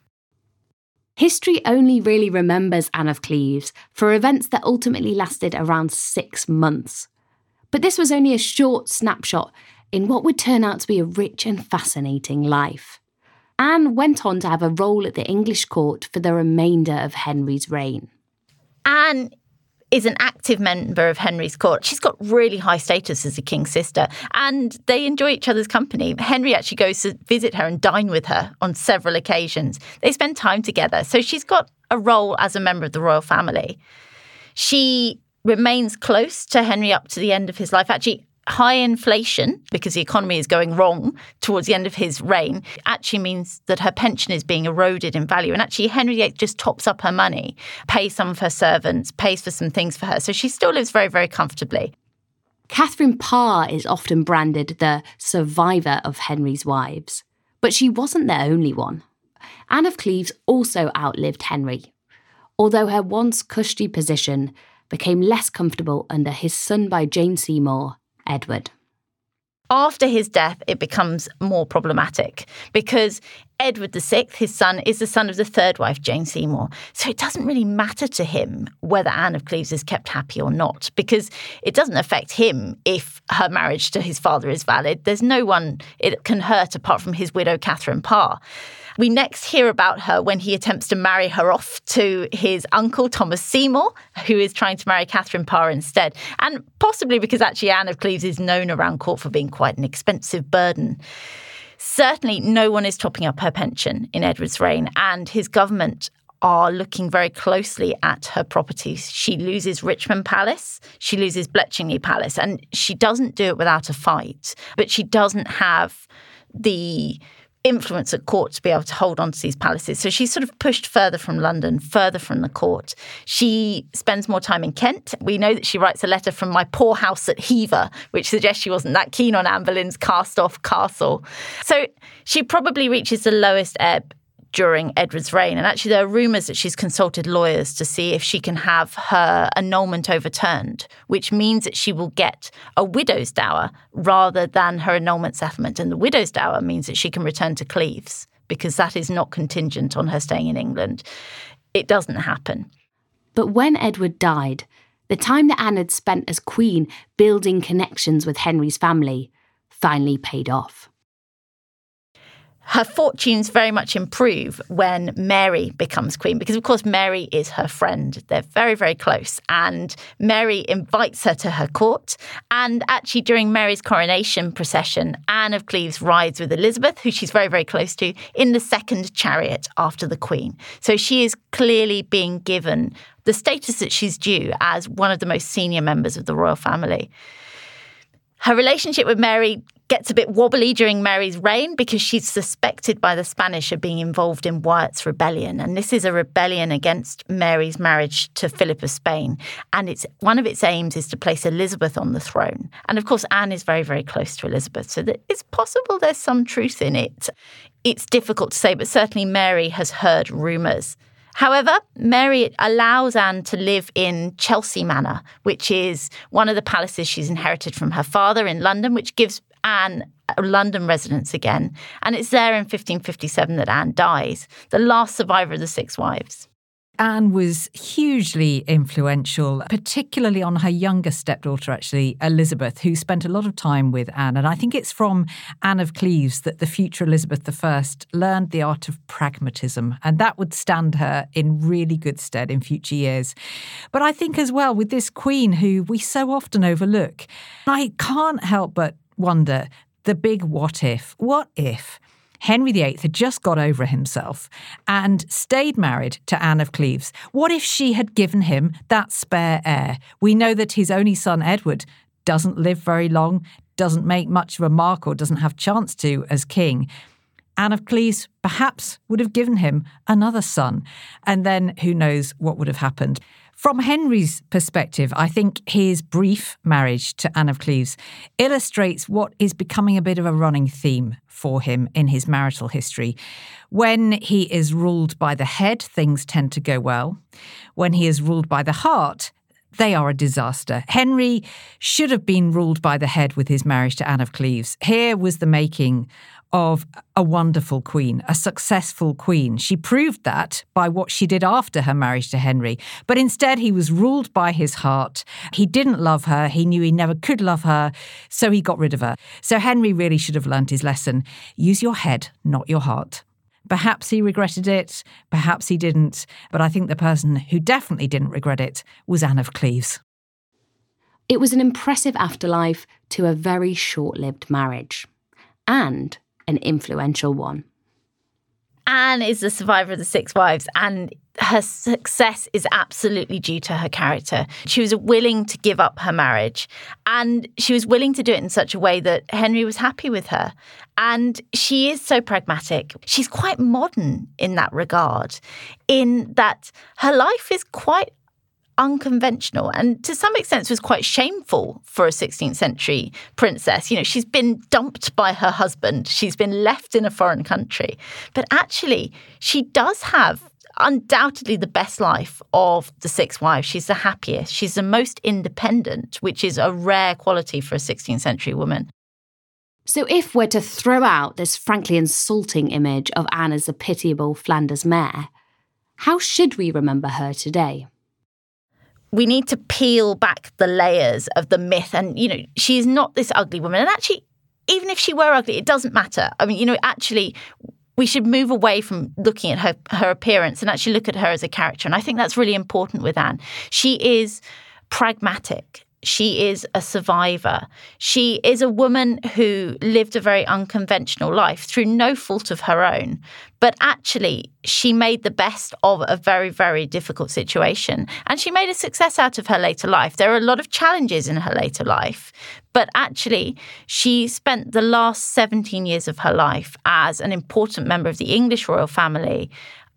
History only really remembers Anne of Cleves for events that ultimately lasted around six months. But this was only a short snapshot in what would turn out to be a rich and fascinating life. Anne went on to have a role at the English court for the remainder of Henry's reign.
Anne is an active member of Henry's court. She's got really high status as a king's sister, and they enjoy each other's company. Henry actually goes to visit her and dine with her on several occasions. They spend time together, so she's got a role as a member of the royal family. She remains close to Henry up to the end of his life. Actually, high inflation, because the economy is going wrong towards the end of his reign, actually means that her pension is being eroded in value. And actually, Henry VIII just tops up her money, pays some of her servants, pays for some things for her. So she still lives very, very comfortably.
Catherine Parr is often branded the survivor of Henry's wives, but she wasn't the only one. Anne of Cleves also outlived Henry, although her once cushy position became less comfortable under his son by Jane Seymour Edward.
After his death, it becomes more problematic because Edward VI, his son, is the son of the third wife, Jane Seymour. So it doesn't really matter to him whether Anne of Cleves is kept happy or not because it doesn't affect him if her marriage to his father is valid. There's no one it can hurt apart from his widow, Catherine Parr. We next hear about her when he attempts to marry her off to his uncle, Thomas Seymour, who is trying to marry Catherine Parr instead. And possibly because actually Anne of Cleves is known around court for being quite an expensive burden. Certainly, no one is topping up her pension in Edward's reign, and his government are looking very closely at her properties. She loses Richmond Palace, she loses Bletchingley Palace, and she doesn't do it without a fight, but she doesn't have the influence at court to be able to hold on to these palaces. So she's sort of pushed further from London, further from the court. She spends more time in Kent. We know that she writes a letter from my poor house at Hever, which suggests she wasn't that keen on Anne Boleyn's cast off castle. So she probably reaches the lowest ebb during Edward's reign. And actually, there are rumours that she's consulted lawyers to see if she can have her annulment overturned, which means that she will get a widow's dower rather than her annulment settlement. And the widow's dower means that she can return to Cleves because that is not contingent on her staying in England. It doesn't happen.
But when Edward died, the time that Anne had spent as queen building connections with Henry's family finally paid off
her fortunes very much improve when Mary becomes queen because, of course, Mary is her friend. They're very, very close. And Mary invites her to her court. And actually, during Mary's coronation procession, Anne of Cleves rides with Elizabeth, who she's very, very close to, in the second chariot after the queen. So she is clearly being given the status that she's due as one of the most senior members of the royal family. Her relationship with Mary gets a bit wobbly during Mary's reign because she's suspected by the Spanish of being involved in Wyatt's rebellion. And this is a rebellion against Mary's marriage to Philip of Spain. And it's one of its aims is to place Elizabeth on the throne. And of course, Anne is very, very close to Elizabeth. So that it's possible there's some truth in it. It's difficult to say, but certainly Mary has heard rumours However, Mary allows Anne to live in Chelsea Manor, which is one of the palaces she's inherited from her father in London, which gives Anne a London residence again. And it's there in 1557 that Anne dies, the last survivor of the six wives.
Anne was hugely influential, particularly on her younger stepdaughter, actually, Elizabeth, who spent a lot of time with Anne. And I think it's from Anne of Cleves that the future Elizabeth I learned the art of pragmatism. And that would stand her in really good stead in future years. But I think as well with this queen who we so often overlook, I can't help but wonder the big what if. What if? Henry VIII had just got over himself and stayed married to Anne of Cleves. What if she had given him that spare heir? We know that his only son, Edward, doesn't live very long, doesn't make much of a mark, or doesn't have chance to as king. Anne of Cleves perhaps would have given him another son. And then who knows what would have happened. From Henry's perspective, I think his brief marriage to Anne of Cleves illustrates what is becoming a bit of a running theme for him in his marital history. When he is ruled by the head, things tend to go well. When he is ruled by the heart, they are a disaster. Henry should have been ruled by the head with his marriage to Anne of Cleves. Here was the making of a wonderful queen, a successful queen. She proved that by what she did after her marriage to Henry. But instead, he was ruled by his heart. He didn't love her. He knew he never could love her. So he got rid of her. So Henry really should have learnt his lesson use your head, not your heart. Perhaps he regretted it, perhaps he didn't, but I think the person who definitely didn't regret it was Anne of Cleves.
It was an impressive afterlife to a very short lived marriage. And an influential one.
Anne is the survivor of the six wives, and her success is absolutely due to her character. She was willing to give up her marriage, and she was willing to do it in such a way that Henry was happy with her. And she is so pragmatic. She's quite modern in that regard, in that her life is quite unconventional and to some extent was quite shameful for a 16th century princess. You know, she's been dumped by her husband, she's been left in a foreign country. But actually, she does have undoubtedly the best life of the six wives. She's the happiest, she's the most independent, which is a rare quality for a 16th century woman.
So, if we're to throw out this frankly insulting image of Anne as a pitiable Flanders mare, how should we remember her today?
We need to peel back the layers of the myth. And, you know, she's not this ugly woman. And actually, even if she were ugly, it doesn't matter. I mean, you know, actually, we should move away from looking at her her appearance and actually look at her as a character. And I think that's really important with Anne. She is pragmatic. She is a survivor. She is a woman who lived a very unconventional life through no fault of her own. But actually, she made the best of a very, very difficult situation. And she made a success out of her later life. There are a lot of challenges in her later life. But actually, she spent the last 17 years of her life as an important member of the English royal family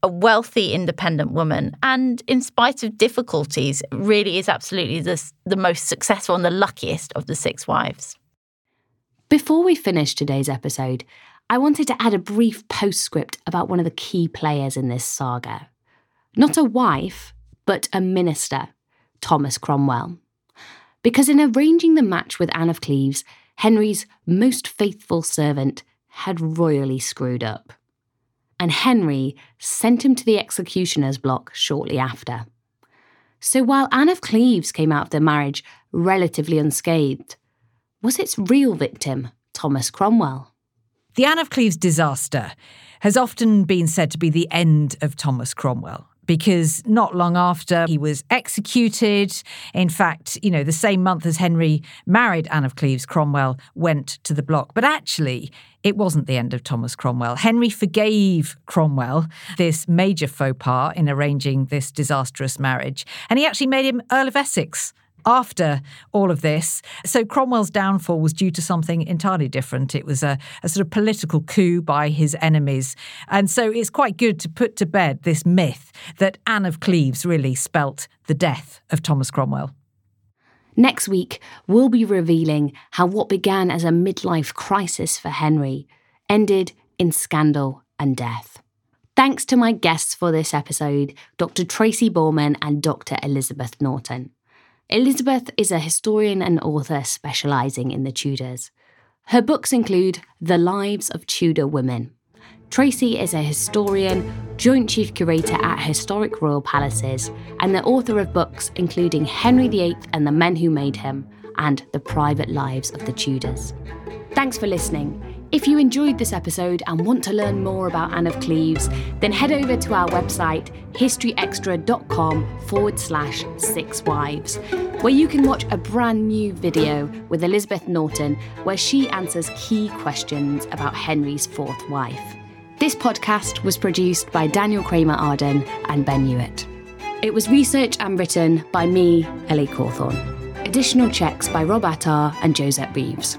a wealthy, independent woman, and in spite of difficulties, really is absolutely the, the most successful and the luckiest of the six wives.
Before we finish today's episode, I wanted to add a brief postscript about one of the key players in this saga. Not a wife, but a minister, Thomas Cromwell. Because in arranging the match with Anne of Cleves, Henry's most faithful servant had royally screwed up. And Henry sent him to the executioner's block shortly after. So while Anne of Cleves came out of the marriage relatively unscathed, was its real victim Thomas Cromwell?
The Anne of Cleves disaster has often been said to be the end of Thomas Cromwell because not long after he was executed, in fact, you know, the same month as Henry married Anne of Cleves, Cromwell went to the block. But actually, it wasn't the end of Thomas Cromwell. Henry forgave Cromwell this major faux pas in arranging this disastrous marriage, and he actually made him Earl of Essex after all of this. So Cromwell's downfall was due to something entirely different. It was a, a, sort of political coup by his enemies. And so it's quite good to put to bed this myth that Anne of Cleves really spelt the death of Thomas Cromwell.
Next week, we'll be revealing how what began as a midlife crisis for Henry ended in scandal and death. Thanks to my guests for this episode, Dr. Tracy Borman and Dr. Elizabeth Norton. Elizabeth is a historian and author specialising in the Tudors. Her books include The Lives of Tudor Women. Tracy is a historian, Joint Chief Curator at Historic Royal Palaces, and the author of books including Henry VIII and the Men Who Made Him and The Private Lives of the Tudors. Thanks for listening. If you enjoyed this episode and want to learn more about Anne of Cleves, then head over to our website, historyextra.com forward slash six wives, where you can watch a brand new video with Elizabeth Norton, where she answers key questions about Henry's fourth wife. This podcast was produced by Daniel Kramer Arden and Ben Hewitt. It was researched and written by me, Ellie Cawthorne. Additional checks by Rob Attar and Josette Reeves.